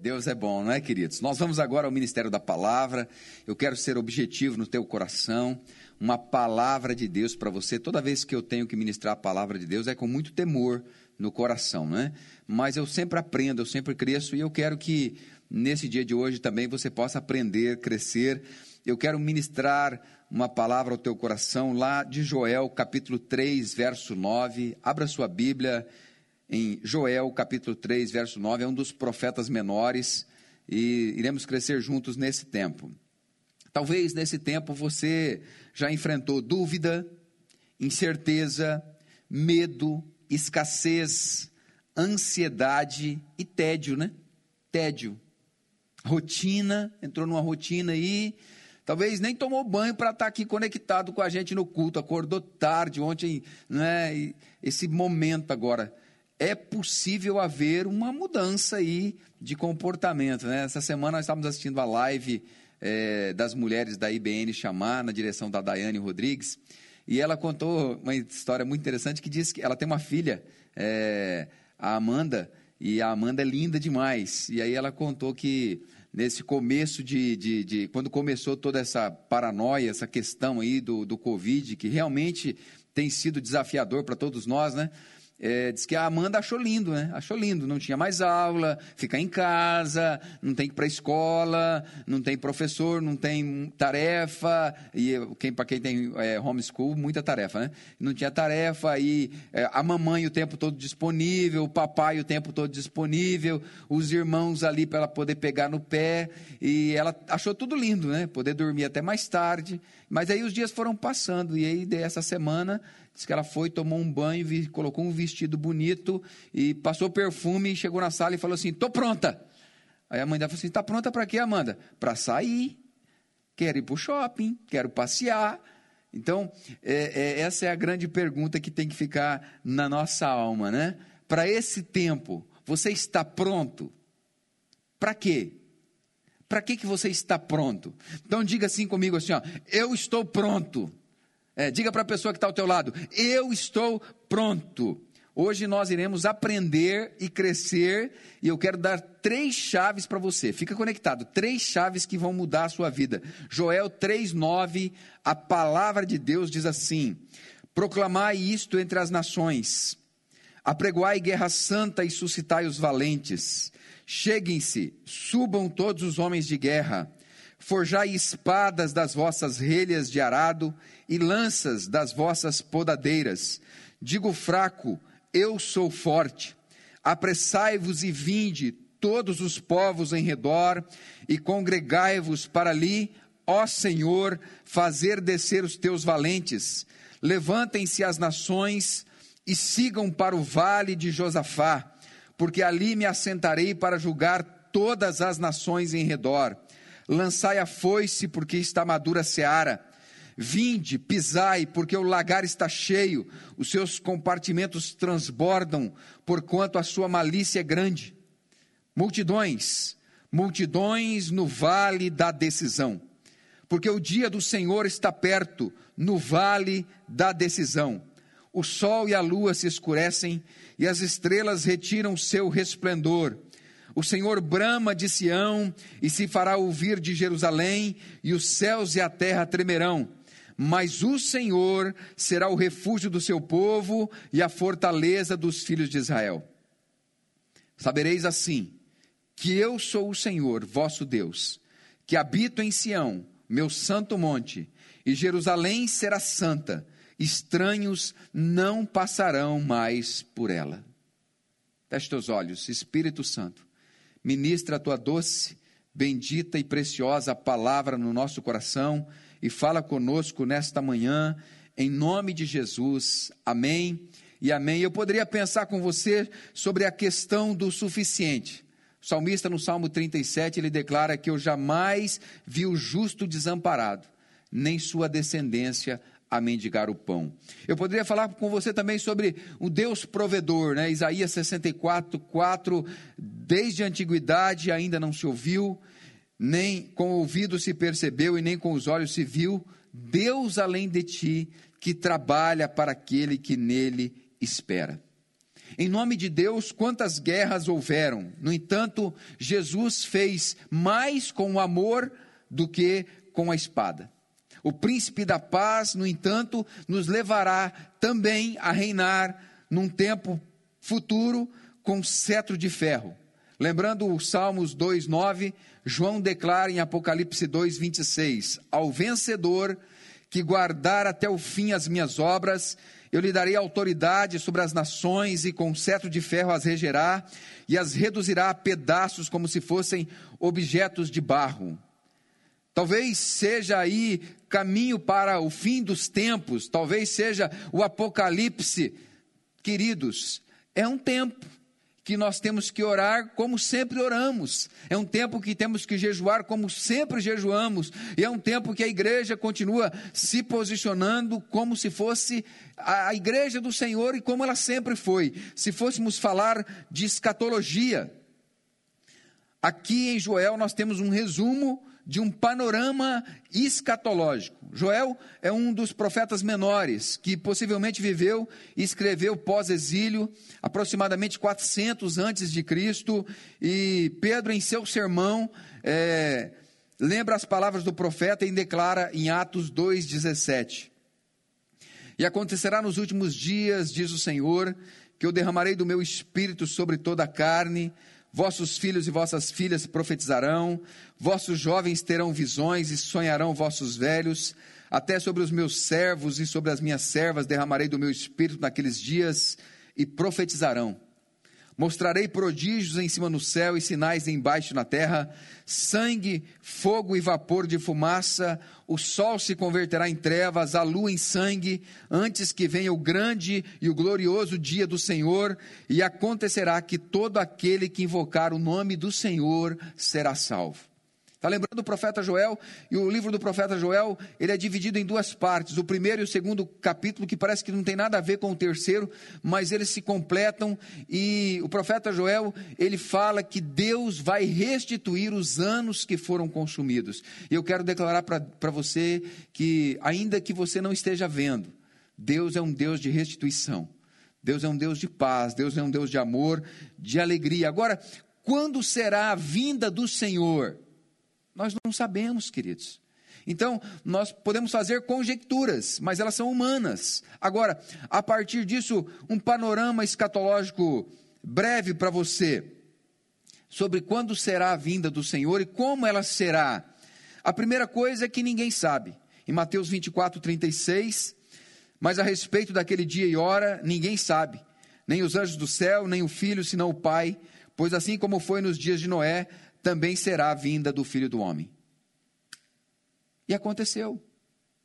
Deus é bom, não é, queridos? Nós vamos agora ao Ministério da Palavra. Eu quero ser objetivo no teu coração. Uma palavra de Deus para você. Toda vez que eu tenho que ministrar a palavra de Deus é com muito temor no coração, né? Mas eu sempre aprendo, eu sempre cresço e eu quero que nesse dia de hoje também você possa aprender, crescer. Eu quero ministrar uma palavra ao teu coração lá de Joel, capítulo 3, verso 9. Abra sua Bíblia em Joel, capítulo 3, verso 9, é um dos profetas menores e iremos crescer juntos nesse tempo. Talvez nesse tempo você já enfrentou dúvida, incerteza, medo, escassez, ansiedade e tédio, né? Tédio. Rotina, entrou numa rotina aí, talvez nem tomou banho para estar tá aqui conectado com a gente no culto, acordou tarde ontem, né? esse momento agora é possível haver uma mudança aí de comportamento. Né? Essa semana nós estávamos assistindo a live é, das mulheres da IBN Chamar, na direção da Daiane Rodrigues, e ela contou uma história muito interessante que diz que ela tem uma filha, é, a Amanda, e a Amanda é linda demais. E aí ela contou que nesse começo de, de, de, quando começou toda essa paranoia, essa questão aí do, do Covid, que realmente tem sido desafiador para todos nós, né? É, diz que a Amanda achou lindo, né? Achou lindo. Não tinha mais aula, ficar em casa, não tem que ir para a escola, não tem professor, não tem tarefa. E quem, para quem tem é, homeschool, muita tarefa, né? Não tinha tarefa, e é, a mamãe o tempo todo disponível, o papai o tempo todo disponível, os irmãos ali para ela poder pegar no pé. E ela achou tudo lindo, né? Poder dormir até mais tarde. Mas aí os dias foram passando, e aí dessa semana Diz que ela foi, tomou um banho, colocou um vestido bonito e passou perfume e chegou na sala e falou assim: "Tô pronta". Aí a mãe dela falou assim: "Tá pronta para quê, Amanda?" "Para sair. Quero ir para o shopping, quero passear". Então, é, é, essa é a grande pergunta que tem que ficar na nossa alma, né? Para esse tempo, você está pronto? Para quê? Para que, que você está pronto? Então diga assim comigo assim, ó, eu estou pronto. É, diga para a pessoa que está ao teu lado: Eu estou pronto. Hoje nós iremos aprender e crescer, e eu quero dar três chaves para você. Fica conectado, três chaves que vão mudar a sua vida. Joel 3:9, a palavra de Deus diz assim: Proclamai isto entre as nações. Apregoai guerra santa e suscitai os valentes. Cheguem-se, subam todos os homens de guerra. Forjai espadas das vossas relhas de arado e lanças das vossas podadeiras. Digo fraco, eu sou forte. Apressai-vos e vinde, todos os povos em redor, e congregai-vos para ali, ó Senhor, fazer descer os teus valentes. Levantem-se as nações e sigam para o vale de Josafá, porque ali me assentarei para julgar todas as nações em redor Lançai a foice, porque está madura a seara. Vinde, pisai, porque o lagar está cheio, os seus compartimentos transbordam, porquanto a sua malícia é grande. Multidões, multidões no vale da decisão, porque o dia do Senhor está perto, no vale da decisão. O sol e a lua se escurecem, e as estrelas retiram seu resplendor o Senhor brama de Sião e se fará ouvir de Jerusalém, e os céus e a terra tremerão. Mas o Senhor será o refúgio do seu povo e a fortaleza dos filhos de Israel. Sabereis assim que eu sou o Senhor, vosso Deus, que habito em Sião, meu santo monte, e Jerusalém será santa, estranhos não passarão mais por ela. Feche teus olhos, Espírito Santo ministra a tua doce, bendita e preciosa palavra no nosso coração e fala conosco nesta manhã, em nome de Jesus. Amém e amém. Eu poderia pensar com você sobre a questão do suficiente. O salmista, no Salmo 37, ele declara que eu jamais vi o justo desamparado, nem sua descendência a mendigar o pão. Eu poderia falar com você também sobre o Deus provedor, né? Isaías 64, 4. Desde a antiguidade ainda não se ouviu, nem com o ouvido se percebeu e nem com os olhos se viu, Deus além de ti, que trabalha para aquele que nele espera. Em nome de Deus, quantas guerras houveram. No entanto, Jesus fez mais com o amor do que com a espada. O príncipe da paz, no entanto, nos levará também a reinar num tempo futuro com cetro de ferro. Lembrando o Salmos 2:9, João declara em Apocalipse 2:26: Ao vencedor que guardar até o fim as minhas obras, eu lhe darei autoridade sobre as nações e com cetro de ferro as regerá e as reduzirá a pedaços como se fossem objetos de barro. Talvez seja aí caminho para o fim dos tempos, talvez seja o apocalipse. Queridos, é um tempo que nós temos que orar como sempre oramos. É um tempo que temos que jejuar como sempre jejuamos. E é um tempo que a igreja continua se posicionando como se fosse a igreja do Senhor e como ela sempre foi. Se fôssemos falar de escatologia, aqui em Joel nós temos um resumo de um panorama escatológico. Joel é um dos profetas menores que possivelmente viveu e escreveu pós-exílio, aproximadamente 400 antes de Cristo, e Pedro em seu sermão é, lembra as palavras do profeta e declara em Atos 2:17. E acontecerá nos últimos dias, diz o Senhor, que eu derramarei do meu espírito sobre toda a carne, Vossos filhos e vossas filhas profetizarão, vossos jovens terão visões e sonharão vossos velhos, até sobre os meus servos e sobre as minhas servas derramarei do meu espírito naqueles dias e profetizarão. Mostrarei prodígios em cima no céu e sinais embaixo na terra: sangue, fogo e vapor de fumaça. O sol se converterá em trevas, a lua em sangue, antes que venha o grande e o glorioso dia do Senhor. E acontecerá que todo aquele que invocar o nome do Senhor será salvo. Está lembrando o profeta Joel? E o livro do profeta Joel, ele é dividido em duas partes. O primeiro e o segundo capítulo, que parece que não tem nada a ver com o terceiro, mas eles se completam. E o profeta Joel, ele fala que Deus vai restituir os anos que foram consumidos. E eu quero declarar para você que, ainda que você não esteja vendo, Deus é um Deus de restituição. Deus é um Deus de paz, Deus é um Deus de amor, de alegria. Agora, quando será a vinda do Senhor? Nós não sabemos, queridos. Então, nós podemos fazer conjecturas, mas elas são humanas. Agora, a partir disso, um panorama escatológico breve para você sobre quando será a vinda do Senhor e como ela será. A primeira coisa é que ninguém sabe. Em Mateus 24, 36, mas a respeito daquele dia e hora, ninguém sabe, nem os anjos do céu, nem o filho, senão o Pai, pois assim como foi nos dias de Noé, também será a vinda do filho do homem. E aconteceu.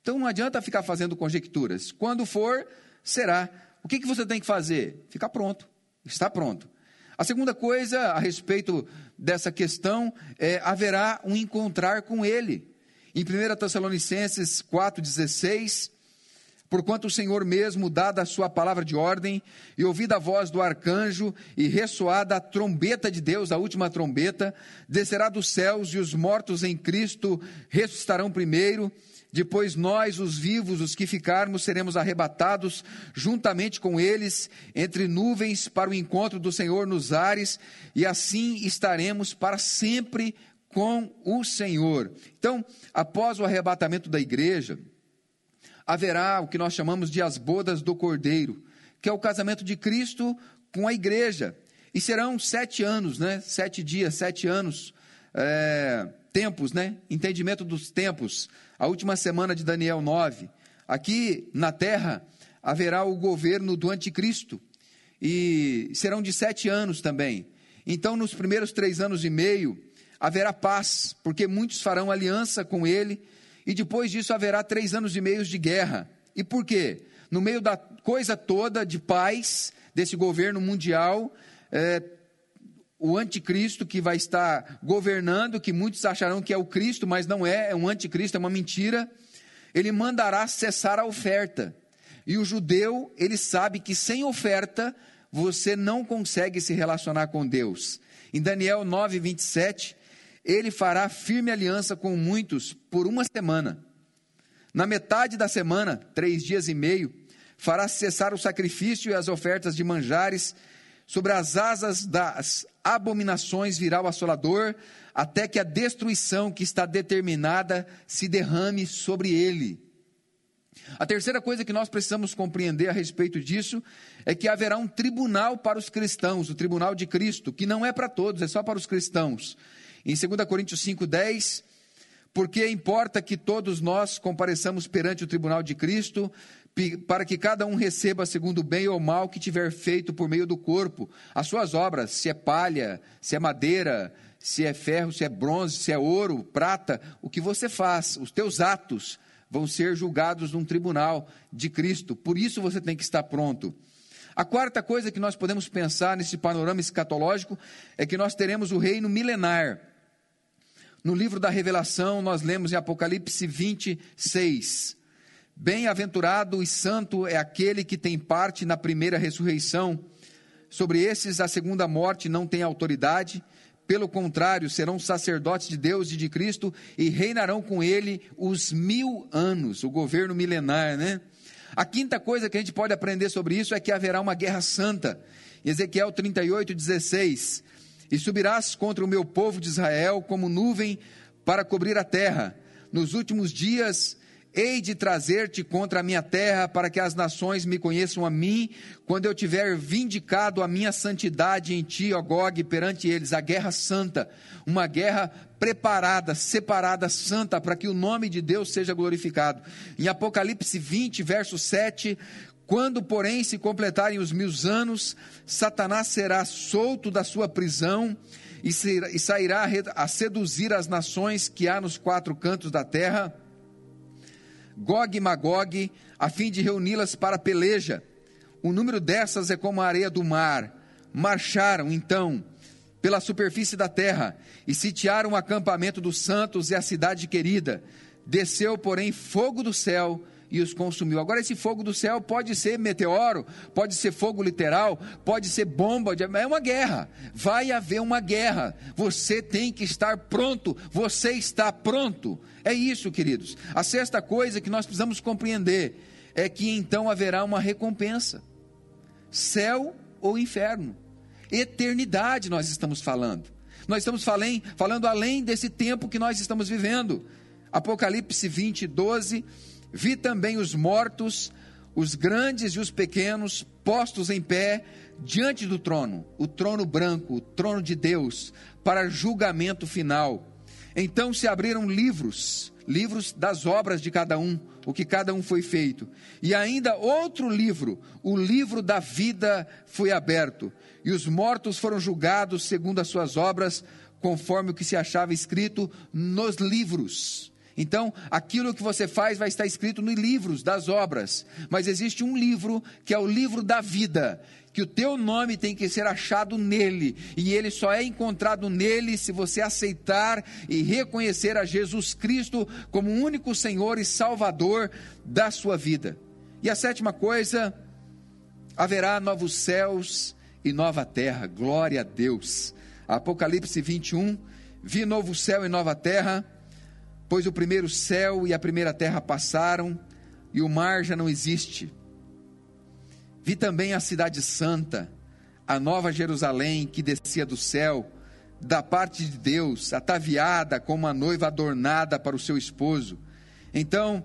Então não adianta ficar fazendo conjecturas. Quando for, será. O que, que você tem que fazer? Ficar pronto. Está pronto. A segunda coisa a respeito dessa questão é haverá um encontrar com ele. Em 1 Tessalonicenses 4,16, Porquanto o Senhor mesmo, dada a sua palavra de ordem, e ouvida a voz do arcanjo, e ressoada a trombeta de Deus, a última trombeta, descerá dos céus, e os mortos em Cristo ressuscitarão primeiro. Depois nós, os vivos, os que ficarmos, seremos arrebatados juntamente com eles entre nuvens para o encontro do Senhor nos ares, e assim estaremos para sempre com o Senhor. Então, após o arrebatamento da igreja, haverá o que nós chamamos de as bodas do Cordeiro, que é o casamento de Cristo com a igreja. E serão sete anos, né? Sete dias, sete anos, é, tempos, né? Entendimento dos tempos. A última semana de Daniel 9. Aqui na terra haverá o governo do anticristo. E serão de sete anos também. Então, nos primeiros três anos e meio, haverá paz, porque muitos farão aliança com ele e depois disso haverá três anos e meio de guerra. E por quê? No meio da coisa toda de paz, desse governo mundial, é, o anticristo que vai estar governando, que muitos acharão que é o Cristo, mas não é, é um anticristo, é uma mentira. Ele mandará cessar a oferta. E o judeu, ele sabe que sem oferta você não consegue se relacionar com Deus. Em Daniel 9, 27, ele fará firme aliança com muitos por uma semana. Na metade da semana, três dias e meio, fará cessar o sacrifício e as ofertas de manjares, Sobre as asas das abominações virá o assolador, até que a destruição que está determinada se derrame sobre ele. A terceira coisa que nós precisamos compreender a respeito disso é que haverá um tribunal para os cristãos, o tribunal de Cristo, que não é para todos, é só para os cristãos. Em 2 Coríntios 5,10, porque importa que todos nós compareçamos perante o tribunal de Cristo, para que cada um receba segundo o bem ou mal que tiver feito por meio do corpo, as suas obras, se é palha, se é madeira, se é ferro, se é bronze, se é ouro, prata, o que você faz, os teus atos vão ser julgados num tribunal de Cristo. Por isso você tem que estar pronto. A quarta coisa que nós podemos pensar nesse panorama escatológico é que nós teremos o reino milenar. No livro da Revelação, nós lemos em Apocalipse 26. Bem-aventurado e santo é aquele que tem parte na primeira ressurreição. Sobre esses, a segunda morte não tem autoridade. Pelo contrário, serão sacerdotes de Deus e de Cristo e reinarão com ele os mil anos, o governo milenar, né? A quinta coisa que a gente pode aprender sobre isso é que haverá uma guerra santa. Ezequiel 38, 16 e subirás contra o meu povo de Israel como nuvem para cobrir a terra. Nos últimos dias hei de trazer-te contra a minha terra, para que as nações me conheçam a mim, quando eu tiver vindicado a minha santidade em ti, ó Gog, perante eles, a guerra santa, uma guerra preparada, separada, santa, para que o nome de Deus seja glorificado. Em Apocalipse 20, verso 7, quando, porém, se completarem os mil anos, Satanás será solto da sua prisão e sairá a seduzir as nações que há nos quatro cantos da terra, Gog e Magog, a fim de reuni-las para peleja. O número dessas é como a areia do mar. Marcharam, então, pela superfície da terra e sitiaram o acampamento dos santos e a cidade querida. Desceu, porém, fogo do céu e os consumiu. Agora, esse fogo do céu pode ser meteoro, pode ser fogo literal, pode ser bomba, é uma guerra. Vai haver uma guerra. Você tem que estar pronto. Você está pronto. É isso, queridos. A sexta coisa que nós precisamos compreender é que então haverá uma recompensa: céu ou inferno. Eternidade nós estamos falando. Nós estamos falando, falando além desse tempo que nós estamos vivendo. Apocalipse 20, 12 Vi também os mortos, os grandes e os pequenos, postos em pé diante do trono, o trono branco, o trono de Deus, para julgamento final. Então se abriram livros, livros das obras de cada um, o que cada um foi feito. E ainda outro livro, o livro da vida, foi aberto. E os mortos foram julgados segundo as suas obras, conforme o que se achava escrito nos livros. Então, aquilo que você faz vai estar escrito nos livros das obras, mas existe um livro que é o livro da vida, que o teu nome tem que ser achado nele, e ele só é encontrado nele se você aceitar e reconhecer a Jesus Cristo como o único Senhor e Salvador da sua vida. E a sétima coisa, haverá novos céus e nova terra, glória a Deus. Apocalipse 21, vi novo céu e nova terra Pois o primeiro céu e a primeira terra passaram e o mar já não existe. Vi também a cidade santa, a nova Jerusalém que descia do céu, da parte de Deus, ataviada como uma noiva adornada para o seu esposo. Então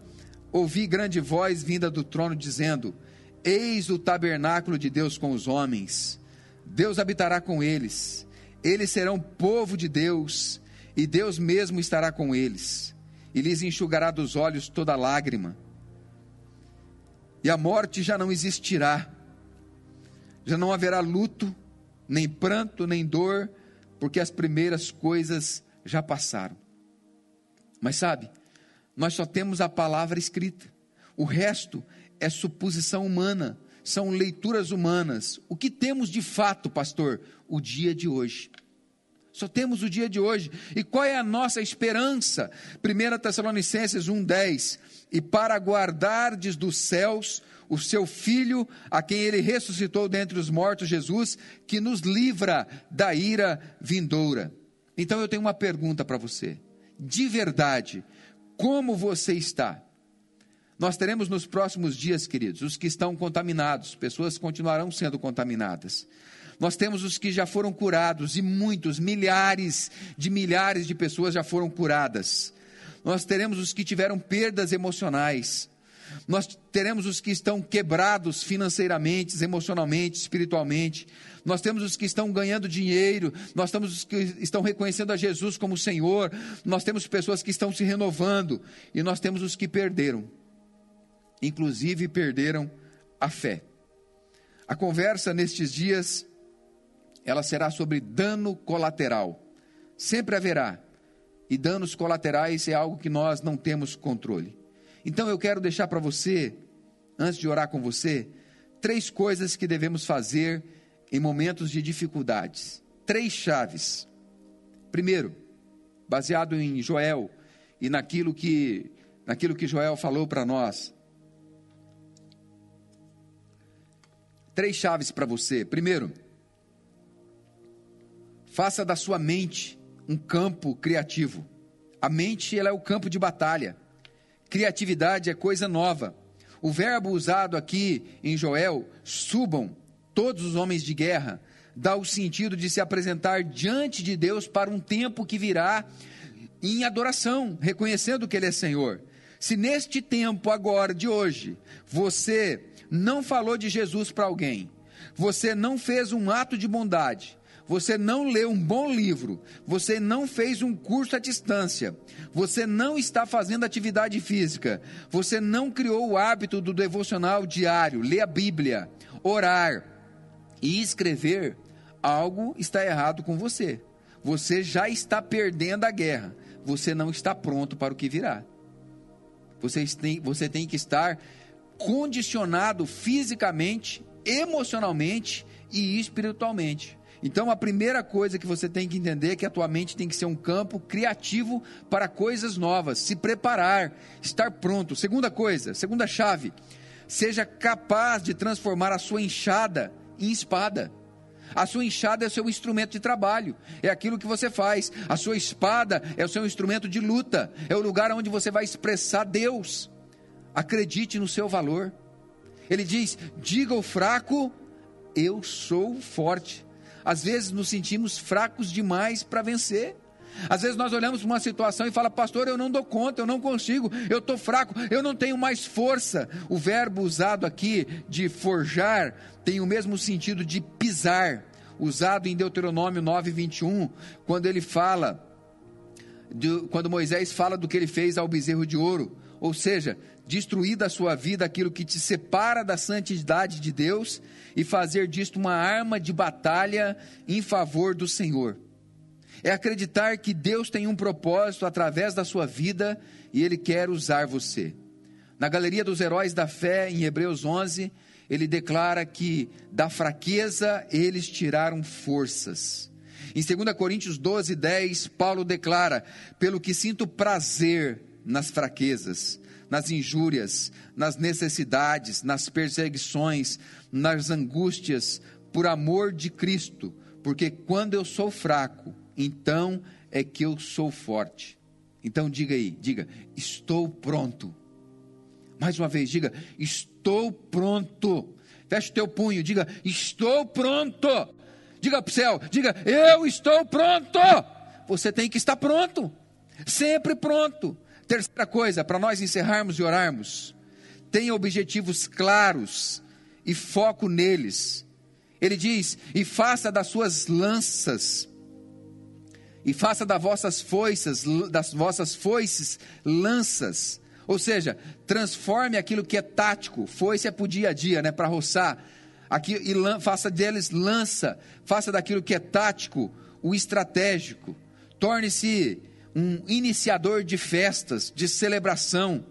ouvi grande voz vinda do trono dizendo: Eis o tabernáculo de Deus com os homens. Deus habitará com eles. Eles serão povo de Deus, e Deus mesmo estará com eles e lhes enxugará dos olhos toda lágrima. E a morte já não existirá, já não haverá luto, nem pranto, nem dor, porque as primeiras coisas já passaram. Mas sabe, nós só temos a palavra escrita, o resto é suposição humana, são leituras humanas. O que temos de fato, pastor? O dia de hoje. Só temos o dia de hoje. E qual é a nossa esperança? 1 Tessalonicenses 1,10. E para guardardes dos céus o seu Filho, a quem ele ressuscitou dentre os mortos, Jesus, que nos livra da ira vindoura. Então eu tenho uma pergunta para você. De verdade, como você está? Nós teremos nos próximos dias, queridos, os que estão contaminados, pessoas continuarão sendo contaminadas. Nós temos os que já foram curados e muitos, milhares de milhares de pessoas já foram curadas. Nós teremos os que tiveram perdas emocionais. Nós teremos os que estão quebrados financeiramente, emocionalmente, espiritualmente. Nós temos os que estão ganhando dinheiro. Nós temos os que estão reconhecendo a Jesus como Senhor. Nós temos pessoas que estão se renovando. E nós temos os que perderam. Inclusive perderam a fé. A conversa nestes dias ela será sobre dano colateral. Sempre haverá. E danos colaterais é algo que nós não temos controle. Então eu quero deixar para você, antes de orar com você, três coisas que devemos fazer em momentos de dificuldades. Três chaves. Primeiro, baseado em Joel e naquilo que naquilo que Joel falou para nós. Três chaves para você. Primeiro, faça da sua mente um campo criativo. A mente ela é o campo de batalha. Criatividade é coisa nova. O verbo usado aqui em Joel, subam, todos os homens de guerra, dá o sentido de se apresentar diante de Deus para um tempo que virá em adoração, reconhecendo que Ele é Senhor. Se neste tempo agora de hoje você não falou de Jesus para alguém, você não fez um ato de bondade, você não leu um bom livro, você não fez um curso à distância, você não está fazendo atividade física, você não criou o hábito do devocional diário, ler a Bíblia, orar e escrever, algo está errado com você. Você já está perdendo a guerra, você não está pronto para o que virá. Você tem, você tem que estar condicionado fisicamente, emocionalmente e espiritualmente. Então a primeira coisa que você tem que entender é que a tua mente tem que ser um campo criativo para coisas novas, se preparar, estar pronto. Segunda coisa, segunda chave, seja capaz de transformar a sua enxada em espada. A sua enxada é o seu instrumento de trabalho, é aquilo que você faz. A sua espada é o seu instrumento de luta, é o lugar onde você vai expressar Deus. Acredite no seu valor. Ele diz: diga ao fraco, eu sou forte às vezes nos sentimos fracos demais para vencer. Às vezes nós olhamos para uma situação e fala, pastor, eu não dou conta, eu não consigo, eu estou fraco, eu não tenho mais força. O verbo usado aqui de forjar tem o mesmo sentido de pisar, usado em Deuteronômio 9, 21, quando ele fala, de, quando Moisés fala do que ele fez ao bezerro de ouro, ou seja, destruir da sua vida aquilo que te separa da santidade de Deus e fazer disto uma arma de batalha em favor do Senhor. É acreditar que Deus tem um propósito através da sua vida e Ele quer usar você. Na galeria dos heróis da fé, em Hebreus 11, ele declara que da fraqueza eles tiraram forças. Em 2 Coríntios 12, 10, Paulo declara: Pelo que sinto prazer nas fraquezas, nas injúrias, nas necessidades, nas perseguições, nas angústias, por amor de Cristo, porque quando eu sou fraco, então é que eu sou forte. Então diga aí, diga, estou pronto. Mais uma vez, diga, estou pronto. Feche o teu punho, diga, estou pronto. Diga para o céu, diga, eu estou pronto. Você tem que estar pronto, sempre pronto. Terceira coisa, para nós encerrarmos e orarmos, tenha objetivos claros e foco neles. Ele diz: e faça das suas lanças, e faça das vossas foices, das vossas foices, lanças. Ou seja, transforme aquilo que é tático, foice é para o dia a dia, né, para roçar, aqui, e lan, faça deles lança, faça daquilo que é tático o estratégico. Torne-se um iniciador de festas, de celebração.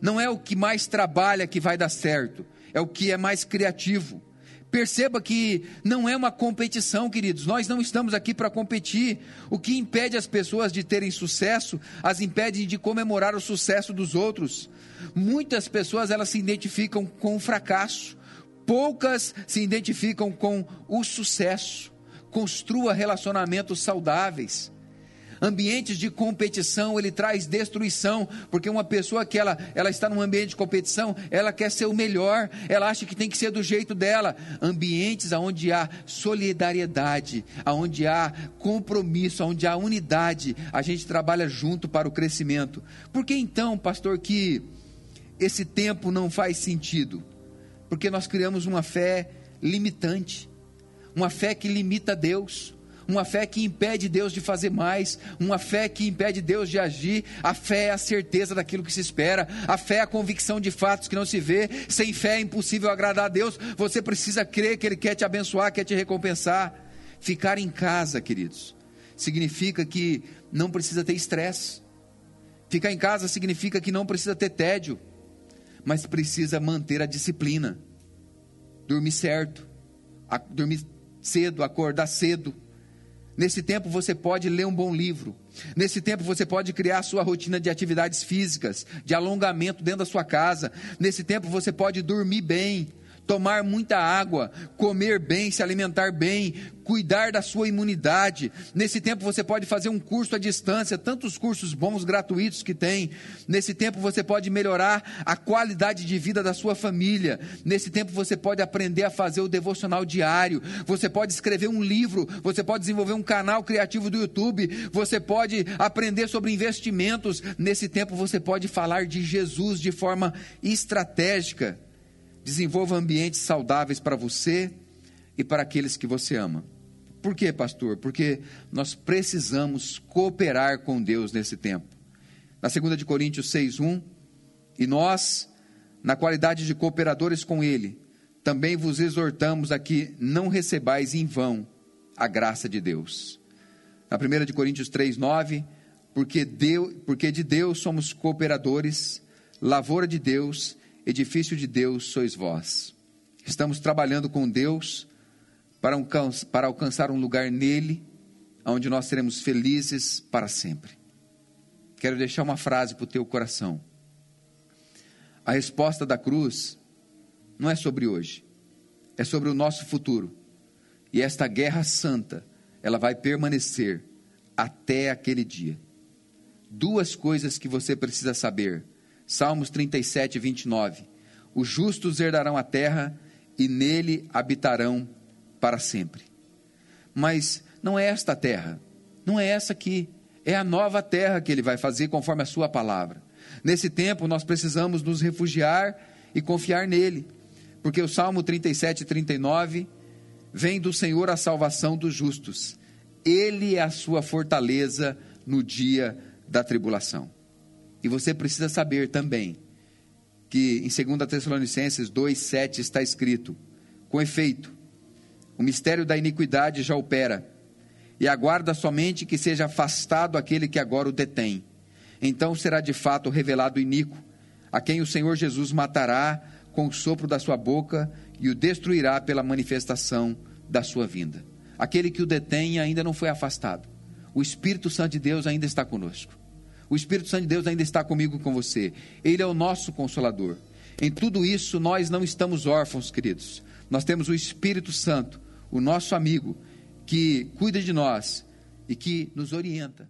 Não é o que mais trabalha que vai dar certo, é o que é mais criativo. Perceba que não é uma competição, queridos. Nós não estamos aqui para competir. O que impede as pessoas de terem sucesso, as impede de comemorar o sucesso dos outros. Muitas pessoas elas se identificam com o fracasso. Poucas se identificam com o sucesso. Construa relacionamentos saudáveis. Ambientes de competição, ele traz destruição, porque uma pessoa que ela, ela está num ambiente de competição, ela quer ser o melhor, ela acha que tem que ser do jeito dela. Ambientes onde há solidariedade, onde há compromisso, onde há unidade, a gente trabalha junto para o crescimento. Por que então, pastor, que esse tempo não faz sentido? Porque nós criamos uma fé limitante, uma fé que limita Deus uma fé que impede Deus de fazer mais, uma fé que impede Deus de agir. A fé é a certeza daquilo que se espera, a fé é a convicção de fatos que não se vê. Sem fé é impossível agradar a Deus. Você precisa crer que Ele quer te abençoar, quer te recompensar. Ficar em casa, queridos, significa que não precisa ter estresse. Ficar em casa significa que não precisa ter tédio, mas precisa manter a disciplina. Dormir certo, dormir cedo, acordar cedo Nesse tempo você pode ler um bom livro. Nesse tempo você pode criar sua rotina de atividades físicas, de alongamento dentro da sua casa. Nesse tempo você pode dormir bem tomar muita água, comer bem, se alimentar bem, cuidar da sua imunidade. Nesse tempo você pode fazer um curso à distância, tantos cursos bons gratuitos que tem. Nesse tempo você pode melhorar a qualidade de vida da sua família. Nesse tempo você pode aprender a fazer o devocional diário. Você pode escrever um livro, você pode desenvolver um canal criativo do YouTube, você pode aprender sobre investimentos. Nesse tempo você pode falar de Jesus de forma estratégica. Desenvolva ambientes saudáveis para você e para aqueles que você ama. Por quê, pastor? Porque nós precisamos cooperar com Deus nesse tempo. Na 2 de Coríntios 6:1, e nós, na qualidade de cooperadores com ele, também vos exortamos a que não recebais em vão a graça de Deus. Na 1 de Coríntios 3:9, porque, Deus, porque de Deus somos cooperadores, lavoura de Deus, edifício de Deus sois vós. Estamos trabalhando com Deus para, alcançar um lugar nele, onde nós seremos felizes para sempre. Quero deixar uma frase para o teu coração. A resposta da cruz não é sobre hoje, é sobre o nosso futuro. E esta guerra santa, ela vai permanecer até aquele dia. Duas coisas que você precisa saber Salmos 37, 29. Os justos herdarão a terra e nele habitarão para sempre. Mas não é esta terra, não é essa aqui, é a nova terra que ele vai fazer conforme a sua palavra. Nesse tempo nós precisamos nos refugiar e confiar nele, porque o Salmo 37 e 39 vem do Senhor a salvação dos justos. Ele é a sua fortaleza no dia da tribulação. E você precisa saber também que em 2 Tessalonicenses 2,7 está escrito: Com efeito, o mistério da iniquidade já opera, e aguarda somente que seja afastado aquele que agora o detém. Então será de fato revelado o iníquo, a quem o Senhor Jesus matará com o sopro da sua boca e o destruirá pela manifestação da sua vinda. Aquele que o detém ainda não foi afastado. O Espírito Santo de Deus ainda está conosco. O Espírito Santo de Deus ainda está comigo com você. Ele é o nosso consolador. Em tudo isso, nós não estamos órfãos, queridos. Nós temos o Espírito Santo, o nosso amigo, que cuida de nós e que nos orienta.